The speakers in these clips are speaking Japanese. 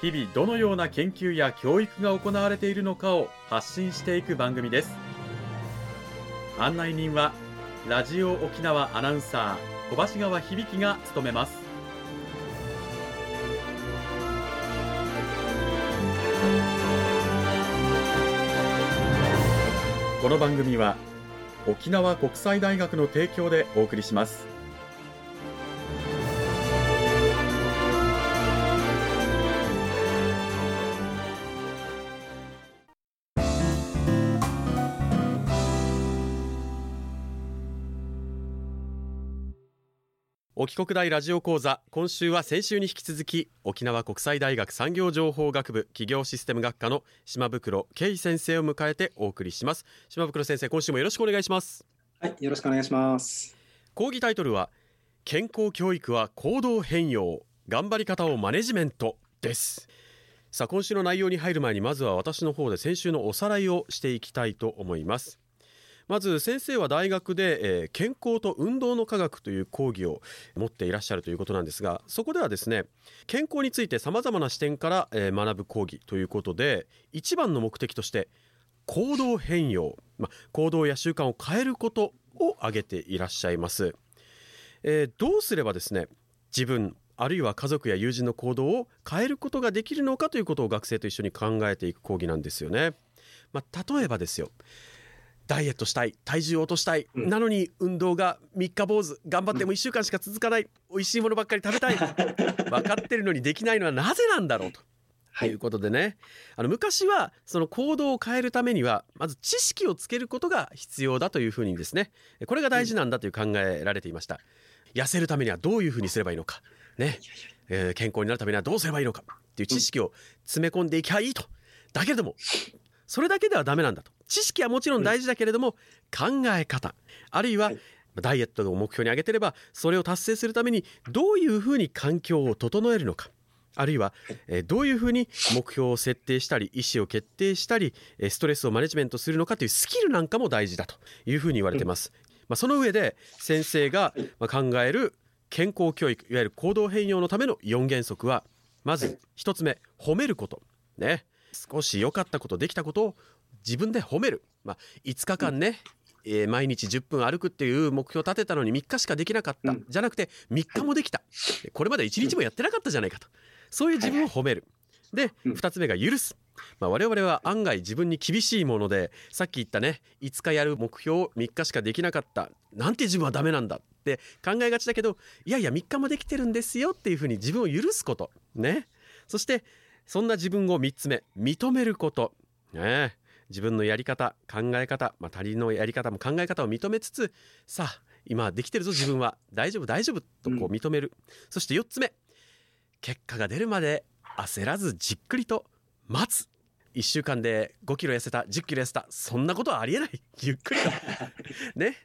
日々どのような研究や教育が行われているのかを発信していく番組です。案内人はラジオ沖縄アナウンサー小橋川響が務めます。この番組は沖縄国際大学の提供でお送りします。沖国大ラジオ講座。今週は先週に引き続き沖縄国際大学産業情報学部企業システム学科の島袋圭先生を迎えてお送りします。島袋先生今週もよろしくお願いします。はいよろしくお願いします。講義タイトルは健康教育は行動変容頑張り方をマネジメントです。さあ今週の内容に入る前にまずは私の方で先週のおさらいをしていきたいと思いますまず先生は大学で、えー、健康と運動の科学という講義を持っていらっしゃるということなんですがそこではですね健康についてさまざまな視点から、えー、学ぶ講義ということで一番の目的として行動変容、ま、行動や習慣を変えることを挙げていらっしゃいます、えー、どうすればですね自分あるいは家族や友人の行動を変えることができるのかということを学生と一緒に考えていく講義なんですよね。まあ、例えばですよダイエットしたい体重を落としたい、うん、なのに運動が三日坊主頑張っても1週間しか続かない、うん、美味しいものばっかり食べたい。分かってるのにできないのはなぜなんだろうと。はい、いうことでね。あの昔はその行動を変えるためにはまず知識をつけることが必要だというふうにですね。これが大事なんだという考えられていました、痩せるためにはどういうふうにすればいいのか。ね、えー、健康になるためにはどうすればいいのか。っていう知識を詰め込んでいきゃいいと。だけれどもそれだけではダメなんだと。知識はもちろん大事だけれども、考え方。あるいは、ダイエットを目標に挙げてればそれを達成するためにどういうふうに環境を整えるのか。あるいは、えどういうふうに目標を設定したり意思を決定したりストレスをマネジメントするのかというスキルなんかも大事だと。いうふうに言われてます。まあ、その上で先生が考える健康教育いわゆる行動変容のための4原則はまず1つ目褒めること。ね少し良かったことできたことを自分で褒める、まあ、5日間ね、うん、えー、毎日10分歩くっていう目標を立てたのに3日しかできなかった、うん、じゃなくて3日もできた、これまで1日もやってなかったじゃないかと。そういう自分を褒める。で2つ目が許す。まあ、我々は案外自分に厳しいものでさっき言ったね5日やる目標を3日しかできなかった。なんて自分はダメなんだって考えがちだけどいやいや3日もできてるんですよっていうふうに自分を許すこと。ね。そしてそんな自分を3つ目認めること。ね自分のやり方考え方、まあ、他人のやり方も考え方を認めつつさあ今できてるぞ自分は。大丈夫大丈夫とこう認める、うん、そして4つ目結果が出るまで焦らずじっくりと待つ。1週間で5キロ痩せた10キロ痩せたそんなことはありえない。ゆっくりと。ね。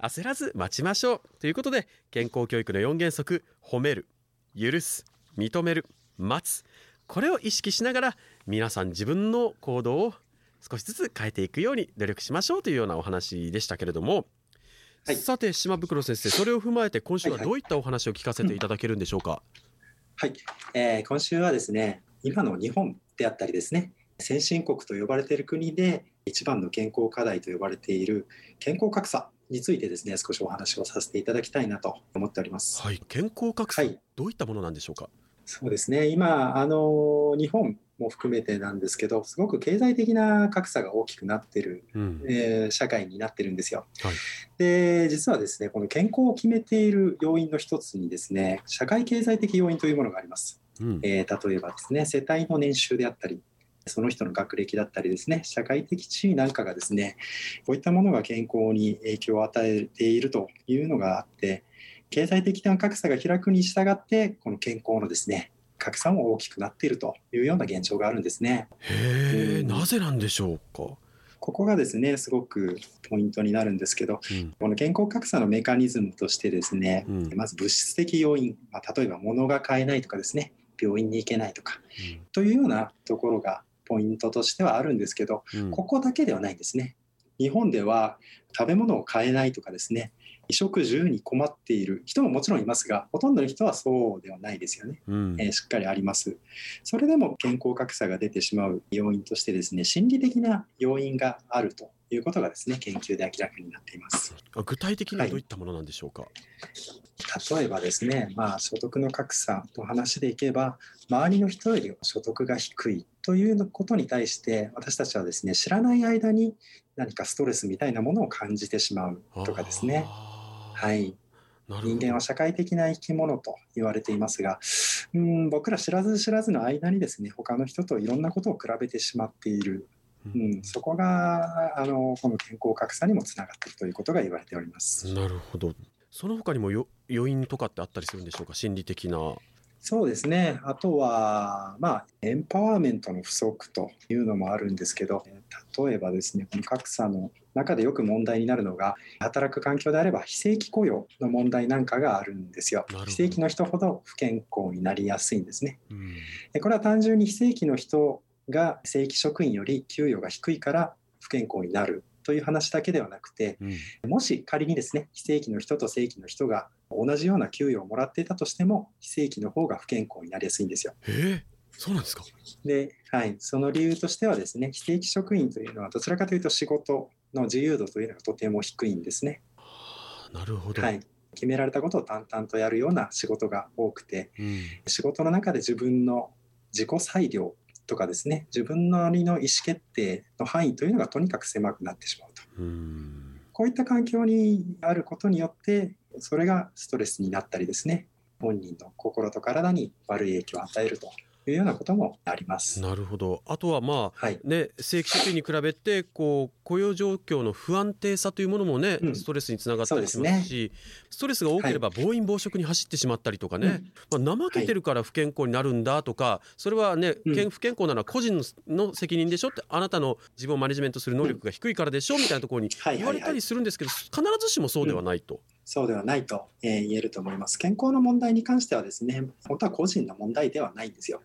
焦らず待ちましょう。ということで健康教育の4原則褒める許す認める待つこれを意識しながら皆さん自分の行動を少しずつ変えていくように努力しましょうというようなお話でしたけれども、はい、さて島袋先生それを踏まえて今週はどういったお話を聞かせていただけるんでしょうか？はい、えー、今週はですね今の日本であったりですね先進国と呼ばれている国で一番の健康課題と呼ばれている健康格差についてですね少しお話をさせていただきたいなと思っております。はい、健康格差、はい、どういったものなんでしょうか？そうですね今あの日本も含めてなんですけどすごく経済的な格差が大きくなってる、うん、えー、社会になってるんですよ。はい、で実はですねこの健康を決めている要因の一つにですね社会経済的要因というものがあります。うん、えー、例えばですね世帯の年収であったりその人の学歴だったりですね社会的地位なんかがですねこういったものが健康に影響を与えているというのがあって経済的な格差が開くに従ってこの健康のですね格差も大きくなっているというような現状があるんですね。へえ、うん、なぜなんでしょうか？ここがですねすごくポイントになるんですけど、うん、この健康格差のメカニズムとしてですね、うん、まず物質的要因、まあ、例えば物が買えないとかですね病院に行けないとか、うん、というようなところがポイントとしてはあるんですけど、ここだけではないんですね。日本では食べ物を買えないとかですね衣食住に困っている人ももちろんいますがほとんどの人はそうではないですよね、うん、えー、しっかりあります。それでも健康格差が出てしまう要因としてですね心理的な要因があるということがですね研究で明らかになっています。具体的にはどういったものなんでしょうか、はい、例えばですね、まあ、所得の格差の話でいけば周りの人より所得が低いということに対して私たちはですね知らない間に何かストレスみたいなものを感じてしまうとかですね。はい、人間は社会的な生き物と言われていますがうん僕ら知らず知らずの間にですね他の人といろんなことを比べてしまっている、うん、そこがあのこの健康格差にもつながっているということが言われております。なるほど。その他にもよ余因とかってあったりするんでしょうか？心理的な。そうですね。あとは、まあ、エンパワーメントの不足というのもあるんですけど例えばですねこの格差の中でよく問題になるのが働く環境であれば非正規雇用の問題なんかがあるんですよ。非正規の人ほど不健康になりやすいんですね、うん、でこれは単純に非正規の人が正規職員より給与が低いから不健康になるという話だけではなくて、うん、もし仮にですね非正規の人と正規の人が同じような給与をもらっていたとしても非正規の方が不健康になりやすいんですよ。えーそうなんですか。で、はい、その理由としてはですね非正規職員というのはどちらかというと仕事の自由度というのがとても低いんですね。なるほど、はい、決められたことを淡々とやるような仕事が多くて、うん、仕事の中で自分の自己裁量とかですね自分なりの意思決定の範囲というのがとにかく狭くなってしまうと。うこういった環境にあることによってそれがストレスになったりですね本人の心と体に悪い影響を与えるというようなこともあります。なるほど。あとはまあ、はい、ね正規職員に比べてこう雇用状況の不安定さというものもね、うん、ストレスにつながったりしますし、ね、ストレスが多ければ暴飲暴食に走ってしまったりとかね、はい、まあ怠けてるから不健康になるんだとか、それはね、不健康なのは個人の責任でしょってあなたの自分をマネジメントする能力が低いからでしょみたいなところに言われたりするんですけど、必ずしもそうではないと。そうではないと、えー、言えると思います。健康の問題に関してはですね、本当は個人の問題ではないんですよ。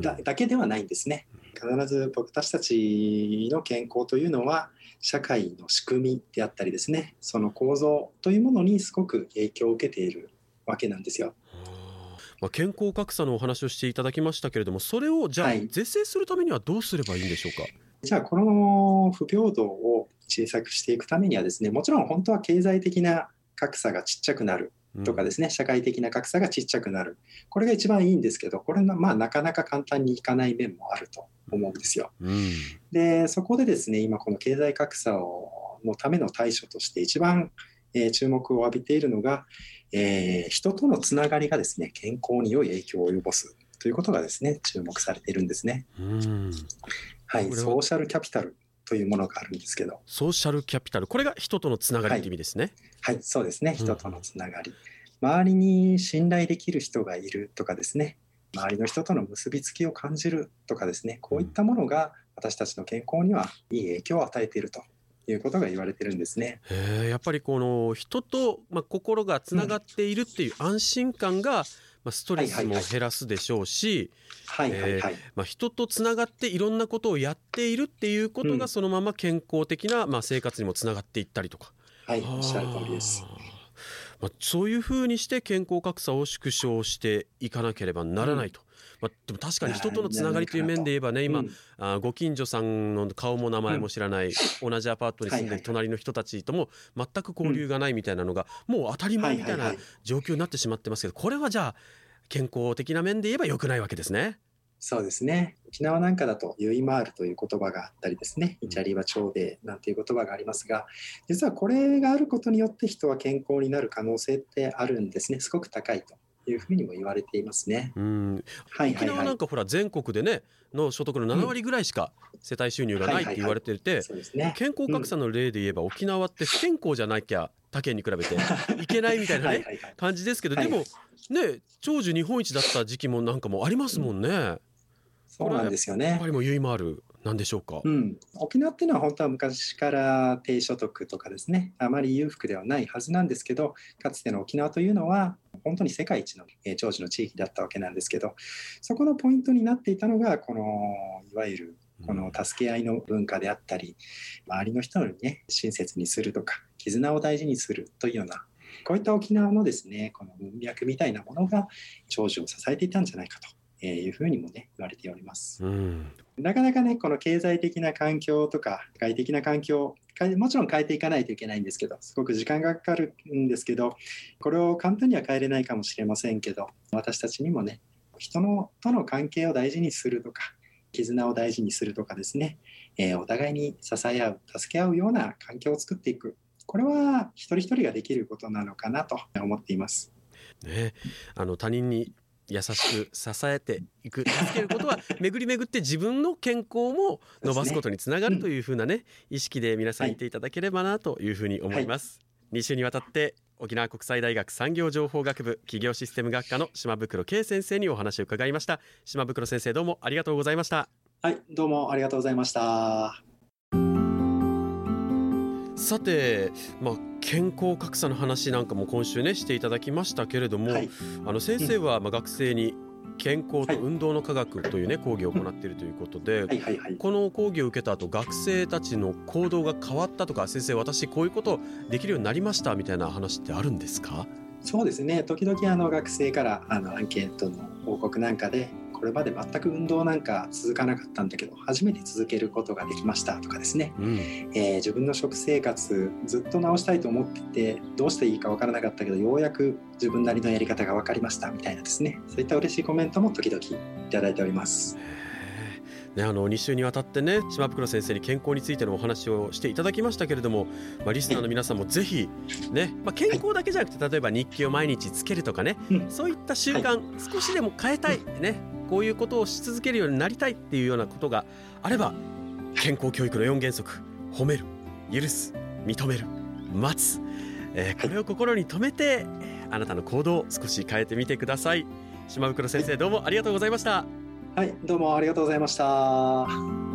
だだけではないんですね。必ず僕たちたちの健康というのは社会の仕組みであったりですねその構造というものにすごく影響を受けているわけなんですよ。まあ、健康格差のお話をしていただきましたけれどもそれをじゃあ是正するためにはどうすればいいんでしょうか、はい、じゃあこの不平等を小さくしていくためにはですねもちろん本当は経済的な格差がちっちゃくなるとかですね、社会的な格差がちっちゃくなる。これが一番いいんですけど、これがまあなかなか簡単にいかない面もあると思うんですよ。うん、で、そこでですね、今この経済格差をのための対処として一番、えー、注目を浴びているのが、えー、人とのつながりがですね、健康に良い影響を及ぼすということがですね、注目されているんですね。うん、はい、ソーシャルキャピタルというものがあるんですけど。ソーシャルキャピタル、これが人とのつながりという意味ですね。はい、はい、そうですね。人とのつながり、うん、周りに信頼できる人がいるとかですね。周りの人との結びつきを感じるとかですね。こういったものが私たちの健康にはいい影響を与えているということが言われてるんですね。やっぱりこの人と、まあ、心がつながっているっていう安心感が、うんまあ、ストレスも減らすでしょうし人とつながっていろんなことをやっているっていうことがそのまま健康的な、まあ、生活にもつながっていったりとか。はい、おっしゃる通りです。まあ、そういうふうにして健康格差を縮小していかなければならないと。うんまあ、でも確かに人とのつながりという面で言えばね今、うん、あご近所さんの顔も名前も知らない、うん、同じアパートに住んでる隣の人たちとも全く交流がないみたいなのが、もう当たり前みたいな状況になってしまってますけどこれはじゃあ健康的な面で言えば良くないわけですね。そうですね。沖縄なんかだと「ゆいまーる」という言葉があったりですね「イチャリは長兵衛」なんていう言葉がありますが実はこれがあることによって人は健康になる可能性ってあるんですね。すごく高いというふうにも言われていますね。うん、はい、沖縄なんかほら全国でねの所得の7割ぐらいしか世帯収入がないって言われてて、健康格差の例で言えば沖縄って不健康じゃなきゃ他県に比べて いけないみたいなね感じですけど、でもね長寿日本一だった時期もなんかもありますもんね。そうなんですよね。やっぱりもゆいもあるなんでしょうか、うん、沖縄っていうのは本当は昔から低所得とかですねあまり裕福ではないはずなんですけどかつての沖縄というのは本当に世界一の長寿の地域だったわけなんですけどそこのポイントになっていたのがこのいわゆるこの助け合いの文化であったり周りの人にね親切にするとか絆を大事にするというようなこういった沖縄のですねこの文脈みたいなものが長寿を支えていたんじゃないかとえいうふうにもね言われております、うん、なかなかねこの経済的な環境とか社会的な環境もちろん変えていかないといけないんですけどすごく時間がかかるんですけどこれを簡単には変えれないかもしれませんけど私たちにもね人のとの関係を大事にするとか絆を大事にするとかですね、えー、お互いに支え合う助け合うような環境を作っていく。これは一人一人ができることなのかなと思っています。ね、あの他人に優しく支えていく 助けることは巡り巡って自分の健康も伸ばすことにつながるというふうなね、意識で皆さんいていただければなというふうに思います。はい、2週にわたって沖縄国際大学産業情報学部企業システム学科の島袋圭先生にお話を伺いました。島袋先生どうもありがとうございました。はいどうもありがとうございましたさて、まあ、健康格差の話なんかも今週ねしていただきましたけれども、はい、あの先生はまあ学生に健康と運動の科学というね講義を行っているということで、この講義を受けた後学生たちの行動が変わったとか先生私こういうことできるようになりましたみたいな話ってあるんですか？そうですね。時々あの学生からあのアンケートの報告なんかでこれまで全く運動なんか続かなかったんだけど初めて続けることができましたとかですね、うん、えー、自分の食生活ずっと直したいと思っててどうしていいか分からなかったけどようやく自分なりのやり方が分かりましたみたいなですね。そういった嬉しいコメントも時々いただいております。ね、あの2週にわたってね島袋先生に健康についてのお話をしていただきましたけれども、まあ、リスナーの皆さんもぜひ、ねまあ、健康だけじゃなくて例えば日記を毎日つけるとかね、そういった習慣、少しでも変えたい、ね、こういうことをし続けるようになりたいっていうようなことがあれば健康教育の4原則褒める許す認める待つ、えー、これを心に留めてあなたの行動を少し変えてみてください。島袋先生どうもありがとうございましたはいどうもありがとうございました。